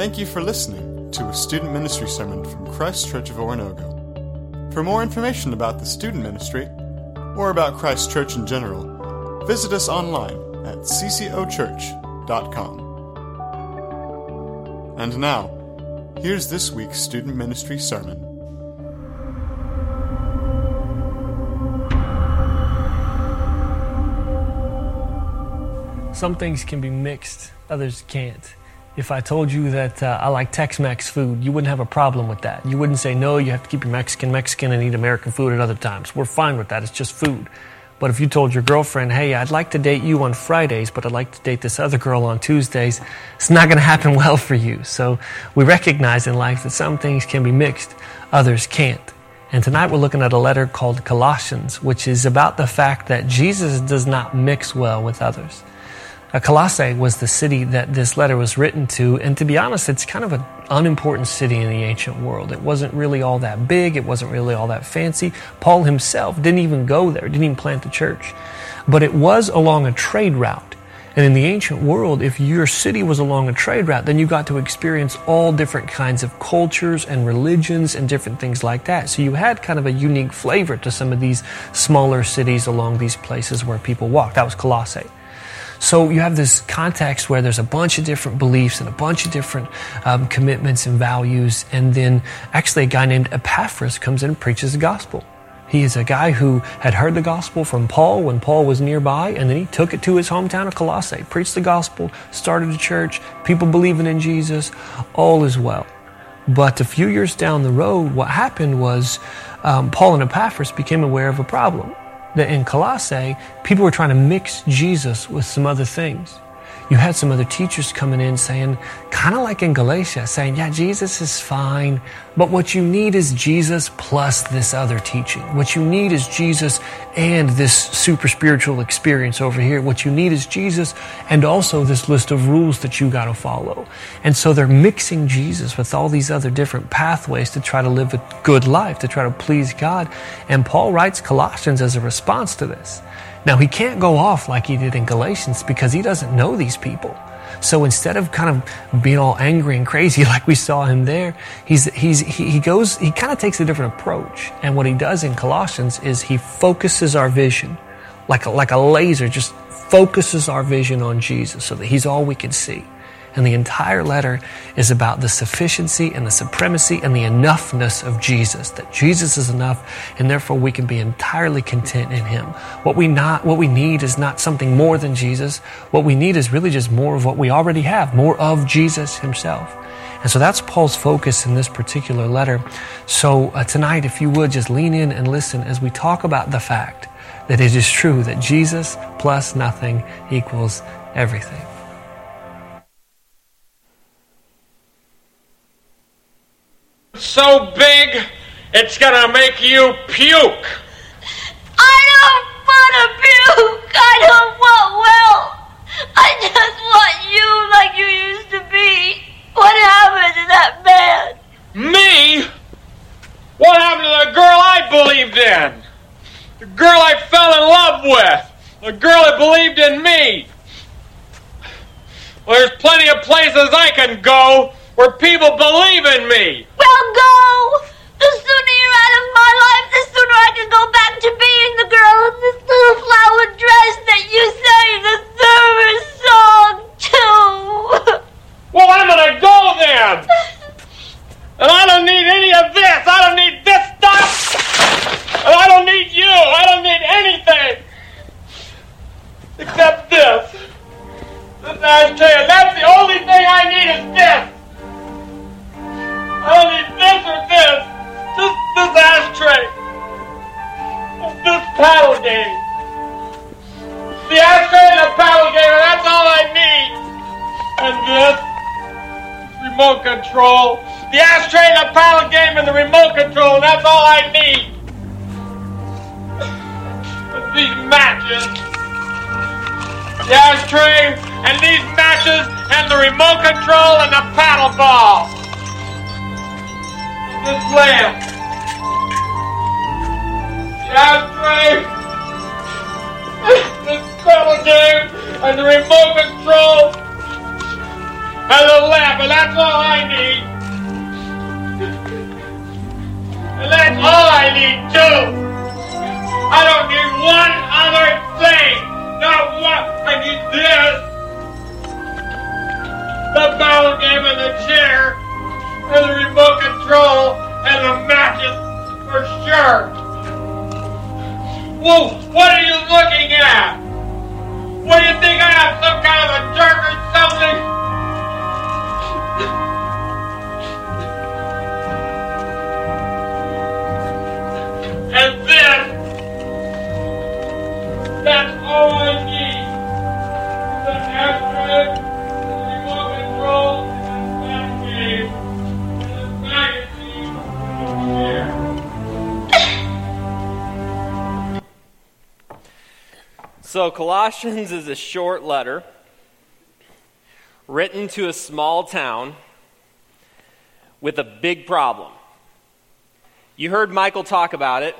Thank you for listening to a student ministry sermon from Christ Church of Oronogo. For more information about the student ministry, or about Christ Church in general, visit us online at ccochurch.com. And now, here's this week's student ministry sermon. Some things can be mixed, others can't. If I told you that uh, I like Tex Mex food, you wouldn't have a problem with that. You wouldn't say, no, you have to keep your Mexican Mexican and eat American food at other times. We're fine with that, it's just food. But if you told your girlfriend, hey, I'd like to date you on Fridays, but I'd like to date this other girl on Tuesdays, it's not going to happen well for you. So we recognize in life that some things can be mixed, others can't. And tonight we're looking at a letter called Colossians, which is about the fact that Jesus does not mix well with others. Colossae was the city that this letter was written to, and to be honest, it's kind of an unimportant city in the ancient world. It wasn't really all that big, it wasn't really all that fancy. Paul himself didn't even go there, didn't even plant a church. But it was along a trade route. And in the ancient world, if your city was along a trade route, then you got to experience all different kinds of cultures and religions and different things like that. So you had kind of a unique flavor to some of these smaller cities along these places where people walked. That was Colossae. So you have this context where there's a bunch of different beliefs and a bunch of different um, commitments and values. And then actually a guy named Epaphras comes in and preaches the gospel. He is a guy who had heard the gospel from Paul when Paul was nearby, and then he took it to his hometown of Colossae, preached the gospel, started a church, people believing in Jesus, all is well. But a few years down the road, what happened was um, Paul and Epaphras became aware of a problem that in Colossae, people were trying to mix Jesus with some other things. You had some other teachers coming in saying, kind of like in Galatia, saying, yeah, Jesus is fine, but what you need is Jesus plus this other teaching. What you need is Jesus and this super spiritual experience over here. What you need is Jesus and also this list of rules that you got to follow. And so they're mixing Jesus with all these other different pathways to try to live a good life, to try to please God. And Paul writes Colossians as a response to this. Now, he can't go off like he did in Galatians because he doesn't know these people. So instead of kind of being all angry and crazy like we saw him there, he's, he's, he, he goes, he kind of takes a different approach. And what he does in Colossians is he focuses our vision like a, like a laser, just focuses our vision on Jesus so that he's all we can see. And the entire letter is about the sufficiency and the supremacy and the enoughness of Jesus. That Jesus is enough and therefore we can be entirely content in Him. What we not, what we need is not something more than Jesus. What we need is really just more of what we already have, more of Jesus Himself. And so that's Paul's focus in this particular letter. So uh, tonight, if you would just lean in and listen as we talk about the fact that it is true that Jesus plus nothing equals everything. So big it's gonna make you puke. I don't want to puke. I don't want well. I just want you like you used to be. What happened to that man? Me? What happened to the girl I believed in? The girl I fell in love with? The girl that believed in me? Well, there's plenty of places I can go where people believe in me. Well, go. The sooner you're out of my life, the sooner I can go back to being the girl in this little flower dress that you sang matches. The ashtray and these matches and the remote control and the paddle ball. This lamp. The ashtray. This paddle game and the remote control and a lamp, and that's all I need. And that's all I need too. I don't need one other thing. Not one. I need this. The ball game and the Colossians is a short letter written to a small town with a big problem. You heard Michael talk about it.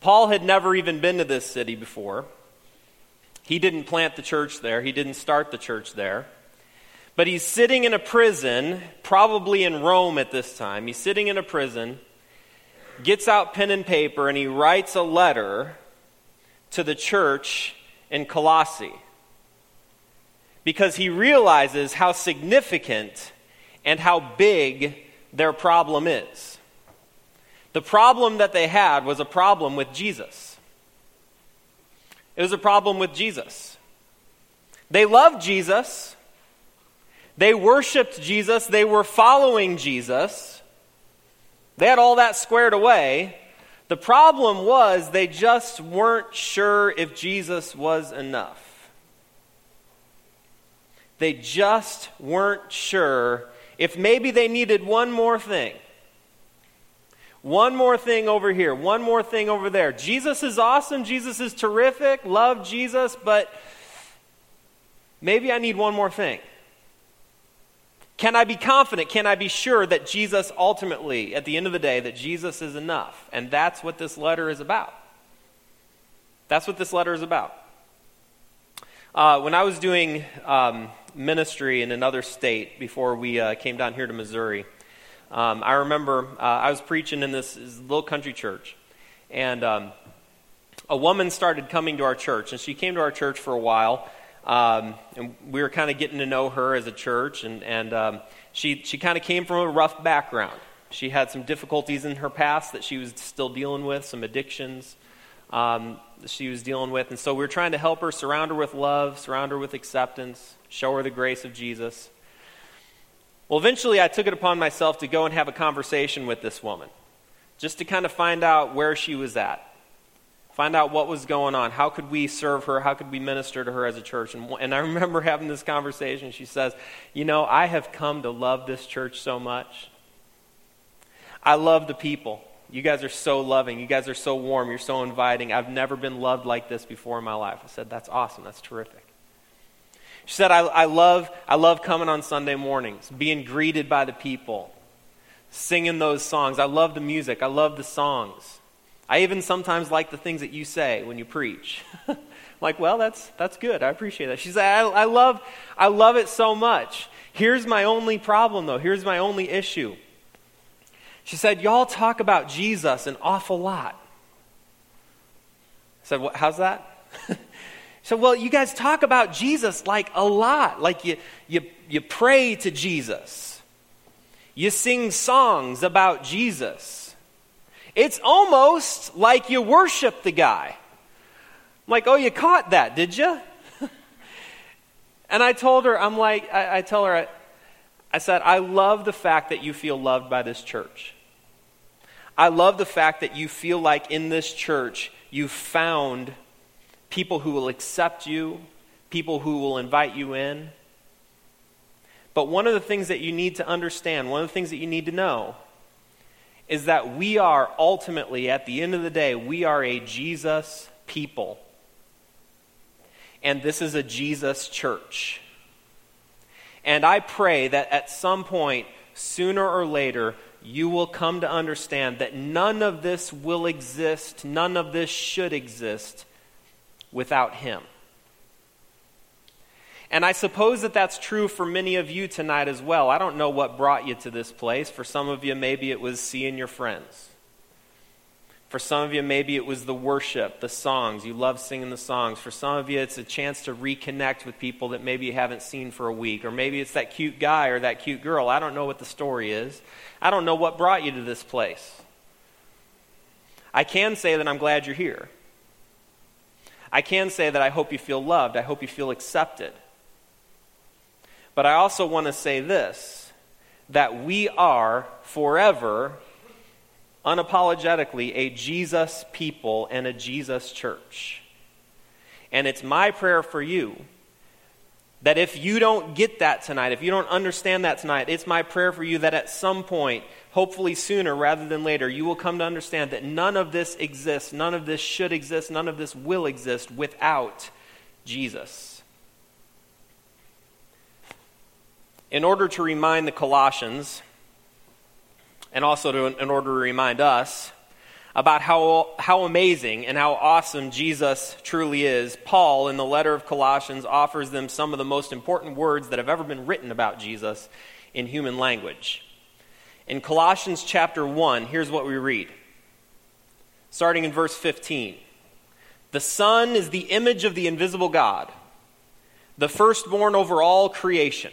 Paul had never even been to this city before. He didn't plant the church there, he didn't start the church there. But he's sitting in a prison, probably in Rome at this time. He's sitting in a prison, gets out pen and paper, and he writes a letter to the church in Colossae because he realizes how significant and how big their problem is. The problem that they had was a problem with Jesus. It was a problem with Jesus. They loved Jesus. They worshiped Jesus. They were following Jesus. They had all that squared away. The problem was they just weren't sure if Jesus was enough. They just weren't sure if maybe they needed one more thing. One more thing over here, one more thing over there. Jesus is awesome, Jesus is terrific, love Jesus, but maybe I need one more thing. Can I be confident? Can I be sure that Jesus ultimately, at the end of the day, that Jesus is enough? And that's what this letter is about. That's what this letter is about. Uh, when I was doing um, ministry in another state before we uh, came down here to Missouri, um, I remember uh, I was preaching in this, this, little country church, and um, a woman started coming to our church, and she came to our church for a while. Um, and we were kind of getting to know her as a church, and, and um, she, she kind of came from a rough background. She had some difficulties in her past that she was still dealing with, some addictions um, she was dealing with. And so we were trying to help her, surround her with love, surround her with acceptance, show her the grace of Jesus. Well, eventually I took it upon myself to go and have a conversation with this woman, just to kind of find out where she was at, find out what was going on. How could we serve her? How could we minister to her as a church? And, and I remember having this conversation. She says, You know, I have come to love this church so much. I love the people. You guys are so loving. You guys are so warm. You're so inviting. I've never been loved like this before in my life. I said, That's awesome. That's terrific. She said, I, I, love, I love coming on Sunday mornings, being greeted by the people, singing those songs. I love the music. I love the songs. I even sometimes like the things that you say when you preach. like, well, that's, that's good. I appreciate that. She said, I, I, love, I love it so much. Here's my only problem, though. Here's my only issue. She said, Y'all talk about Jesus an awful lot. I said, what, How's that? Said, well, you guys talk about Jesus like a lot. Like you, you, you pray to Jesus, you sing songs about Jesus. It's almost like you worship the guy. I'm like, oh, you caught that, did you? and I told her, I'm like, I, I tell her, I, I said, I love the fact that you feel loved by this church. I love the fact that you feel like in this church you found people who will accept you, people who will invite you in. But one of the things that you need to understand, one of the things that you need to know, is that we are ultimately, at the end of the day, we are a Jesus people. And this is a Jesus church. And I pray that at some point, sooner or later, you will come to understand that none of this will exist, none of this should exist without Him. And I suppose that that's true for many of you tonight as well. I don't know what brought you to this place. For some of you, maybe it was seeing your friends. For some of you, maybe it was the worship, the songs. You love singing the songs. For some of you, it's a chance to reconnect with people that maybe you haven't seen for a week. Or maybe it's that cute guy or that cute girl. I don't know what the story is. I don't know what brought you to this place. I can say that I'm glad you're here. I can say that I hope you feel loved. I hope you feel accepted. But I also want to say this that we are forever, unapologetically, a Jesus people and a Jesus church. And it's my prayer for you that if you don't get that tonight, if you don't understand that tonight, it's my prayer for you that at some point, hopefully sooner rather than later, you will come to understand that none of this exists, none of this should exist, none of this will exist without Jesus. In order to remind the Colossians, and also to, in order to remind us, about how, how amazing and how awesome Jesus truly is, Paul, in the letter of Colossians, offers them some of the most important words that have ever been written about Jesus in human language. In Colossians chapter 1, here's what we read. Starting in verse 15 The Son is the image of the invisible God, the firstborn over all creation.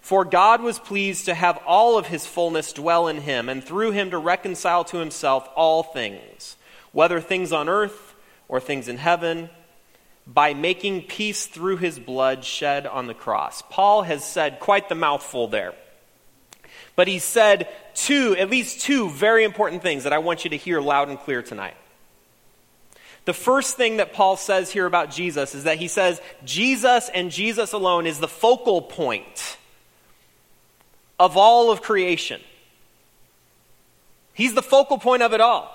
For God was pleased to have all of his fullness dwell in him, and through him to reconcile to himself all things, whether things on earth or things in heaven, by making peace through his blood shed on the cross. Paul has said quite the mouthful there. But he said two, at least two very important things that I want you to hear loud and clear tonight. The first thing that Paul says here about Jesus is that he says Jesus and Jesus alone is the focal point of all of creation. He's the focal point of it all.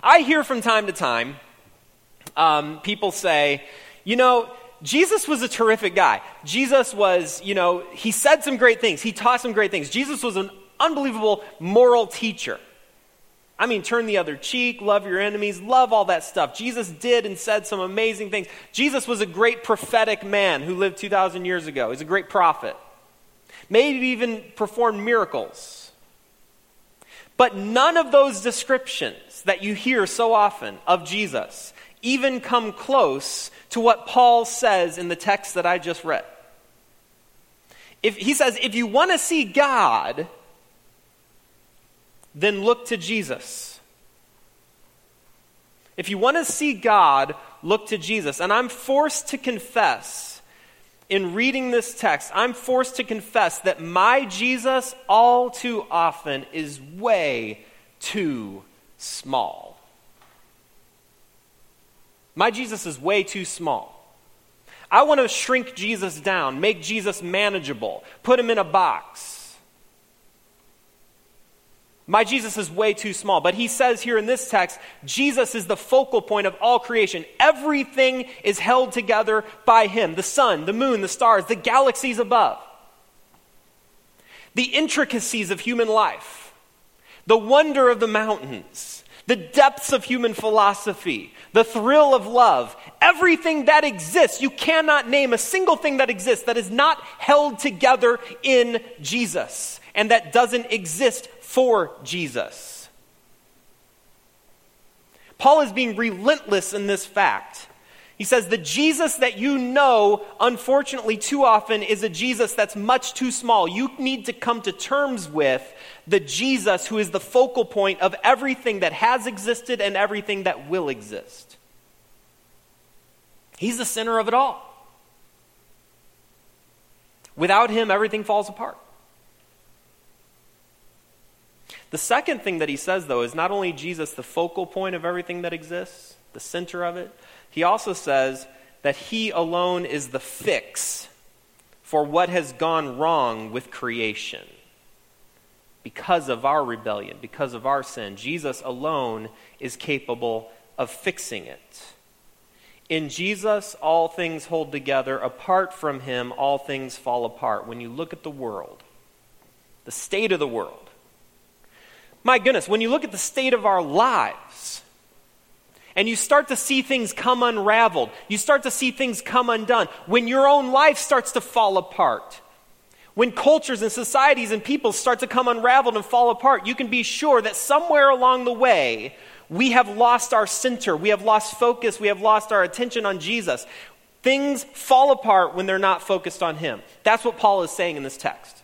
I hear from time to time um, people say, you know, Jesus was a terrific guy. Jesus was, you know, he said some great things. He taught some great things. Jesus was an unbelievable moral teacher. I mean, turn the other cheek, love your enemies, love all that stuff. Jesus did and said some amazing things. Jesus was a great prophetic man who lived 2,000 years ago. He's a great prophet maybe even performed miracles. But none of those descriptions that you hear so often of Jesus even come close to what Paul says in the text that I just read. If, he says, if you want to see God, then look to Jesus. If you want to see God, look to Jesus. And I'm forced to confess in reading this text, I'm forced to confess that my Jesus all too often is way too small. My Jesus is way too small. I want to shrink Jesus down, make Jesus manageable, put him in a box. My Jesus is way too small. But he says here in this text, Jesus is the focal point of all creation. Everything is held together by him the sun, the moon, the stars, the galaxies above. The intricacies of human life, the wonder of the mountains, the depths of human philosophy, the thrill of love, everything that exists. You cannot name a single thing that exists that is not held together in Jesus and that doesn't exist for Jesus. Paul is being relentless in this fact. He says, The Jesus that you know, unfortunately, too often is a Jesus that's much too small. You need to come to terms with the Jesus who is the focal point of everything that has existed and everything that will exist. He's the center of it all. Without him, everything falls apart. The second thing that he says, though, is not only Jesus the focal point of everything that exists, the center of it, he also says that he alone is the fix for what has gone wrong with creation. because of our rebellion, because of our sin. Jesus alone is capable of fixing it. In Jesus, all things hold together. Apart from him, all things fall apart. When you look at the world, the state of the world, my goodness, when you look at the state of our lives, and you start to see things come unraveled, you start to see things come undone, when your own life starts to fall apart, when cultures and societies and people start to come unraveled and fall apart, you can be sure that somewhere along the way, we have lost our center. We have lost focus. We have lost our attention on Jesus. Things fall apart when they're not focused on Him. That's what Paul is saying in this text.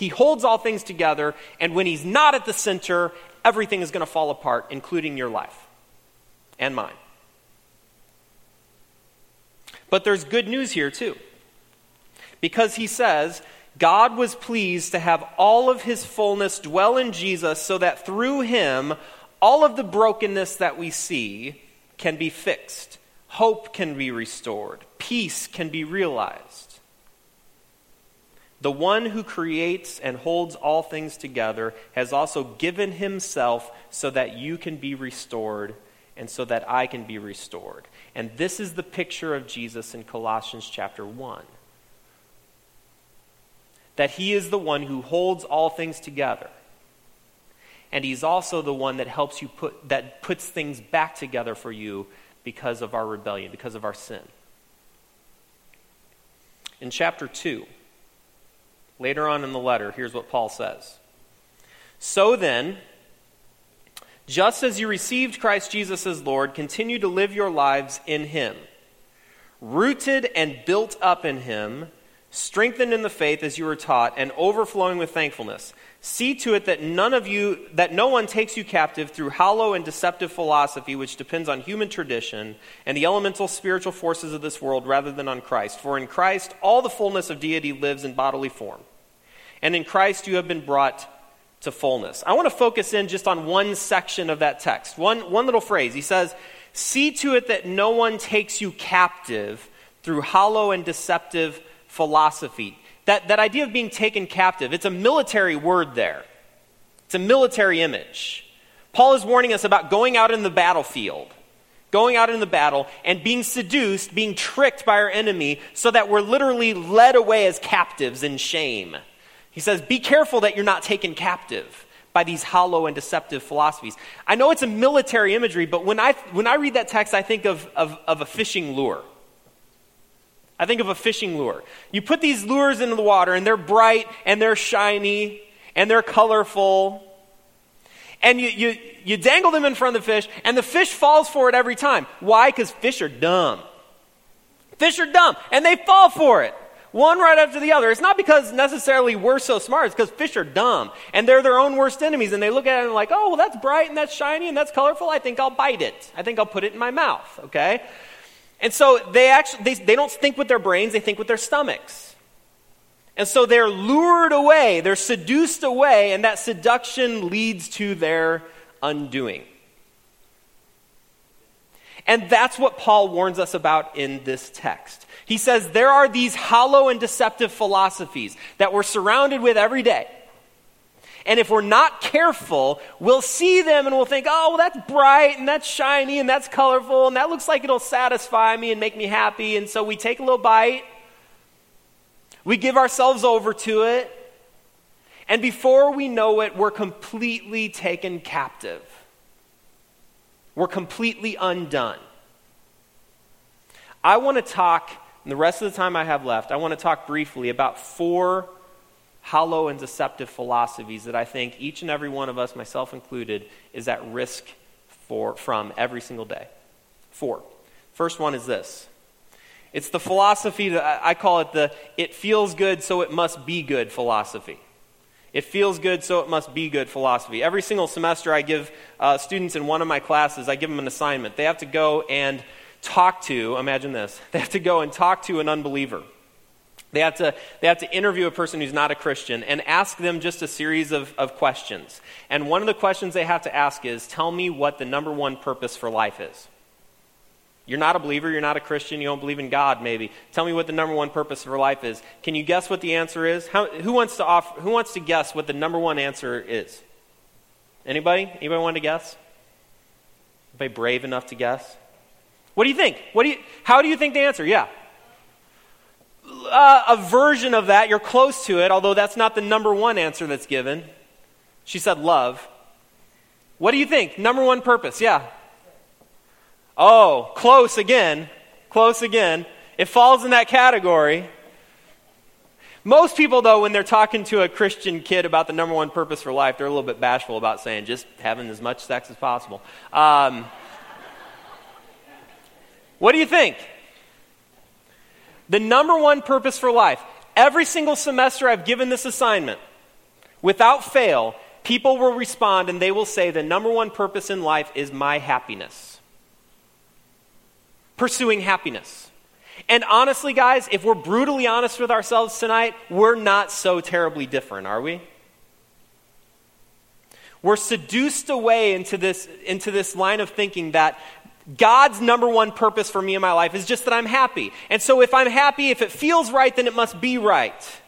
He holds all things together, and when He's not at the center, everything is going to fall apart, including your life and mine. But there's good news here, too. Because He says, God was pleased to have all of his fullness dwell in Jesus so that through him all of the brokenness that we see can be fixed, hope can be restored, peace can be realized. The one who creates and holds all things together has also given himself so that you can be restored and so that I can be restored. And this is the picture of Jesus in Colossians chapter 1. That he is the one who holds all things together and he's also the one that helps you put that puts things back together for you because of our rebellion because of our sin in chapter 2 later on in the letter here's what paul says so then just as you received christ jesus as lord continue to live your lives in him rooted and built up in him strengthened in the faith as you were taught and overflowing with thankfulness See to it that none of you, that no one takes you captive through hollow and deceptive philosophy which depends on human tradition and the elemental spiritual forces of this world rather than on Christ. For in Christ all the fullness of deity lives in bodily form. And in Christ you have been brought to fullness. I want to focus in just on one section of that text. One, one little phrase. He says, See to it that no one takes you captive through hollow and deceptive philosophy that, that idea of being taken captive, it's a military word there. It's a military image. Paul is warning us about going out in the battlefield, going out in the battle and being seduced, being tricked by our enemy, so that we're literally led away as captives in shame. He says, Be careful that you're not taken captive by these hollow and deceptive philosophies. I know it's a military imagery, but when I, when I read that text, I think of, of, of a fishing lure. I think of a fishing lure. You put these lures into the water, and they're bright, and they're shiny, and they're colorful. And you, you, you dangle them in front of the fish, and the fish falls for it every time. Why? Because fish are dumb. Fish are dumb, and they fall for it. One right after the other. It's not because necessarily we're so smart, it's because fish are dumb. And they're their own worst enemies, and they look at it and like, oh, well, that's bright, and that's shiny, and that's colorful. I think I'll bite it. I think I'll put it in my mouth, okay? And so they actually they, they don't think with their brains, they think with their stomachs. And so they're lured away, they're seduced away, and that seduction leads to their undoing. And that's what Paul warns us about in this text. He says there are these hollow and deceptive philosophies that we're surrounded with every day. And if we're not careful, we'll see them and we'll think, oh, well, that's bright and that's shiny and that's colorful and that looks like it'll satisfy me and make me happy. And so we take a little bite, we give ourselves over to it, and before we know it, we're completely taken captive. We're completely undone. I want to talk, in the rest of the time I have left, I want to talk briefly about four hollow and deceptive philosophies that I think each and every one of us, myself included, is at risk for, from every single day. Four. First one is this it's the philosophy that I call it the it feels good, so it must be good philosophy. It feels good, so it must be good philosophy. Every single semester, I give uh, students in one of my classes, I give them an assignment. They have to go and talk to, imagine this, they have to go and talk to an unbeliever. They have, to, they have to interview a person who's not a Christian and ask them just a series of, of questions. And one of the questions they have to ask is Tell me what the number one purpose for life is. You're not a believer, you're not a Christian, you don't believe in God, maybe. Tell me what the number one purpose for life is. Can you guess what the answer is? How, who, wants to offer, who wants to guess what the number one answer is? Anybody? Anybody want to guess? Anybody brave enough to guess? What do you think? What do you, how do you think the answer? Yeah. Uh, a version of that, you're close to it, although that's not the number one answer that's given. She said love. What do you think? Number one purpose, yeah. Oh, close again. Close again. It falls in that category. Most people, though, when they're talking to a Christian kid about the number one purpose for life, they're a little bit bashful about saying just having as much sex as possible. Um, what do you think? The number one purpose for life. Every single semester I've given this assignment, without fail, people will respond and they will say the number one purpose in life is my happiness pursuing happiness. And honestly, guys, if we're brutally honest with ourselves tonight, we're not so terribly different, are we? We're seduced away into this, into this line of thinking that God's number one purpose for me in my life is just that I'm happy. And so if I'm happy, if it feels right, then it must be right.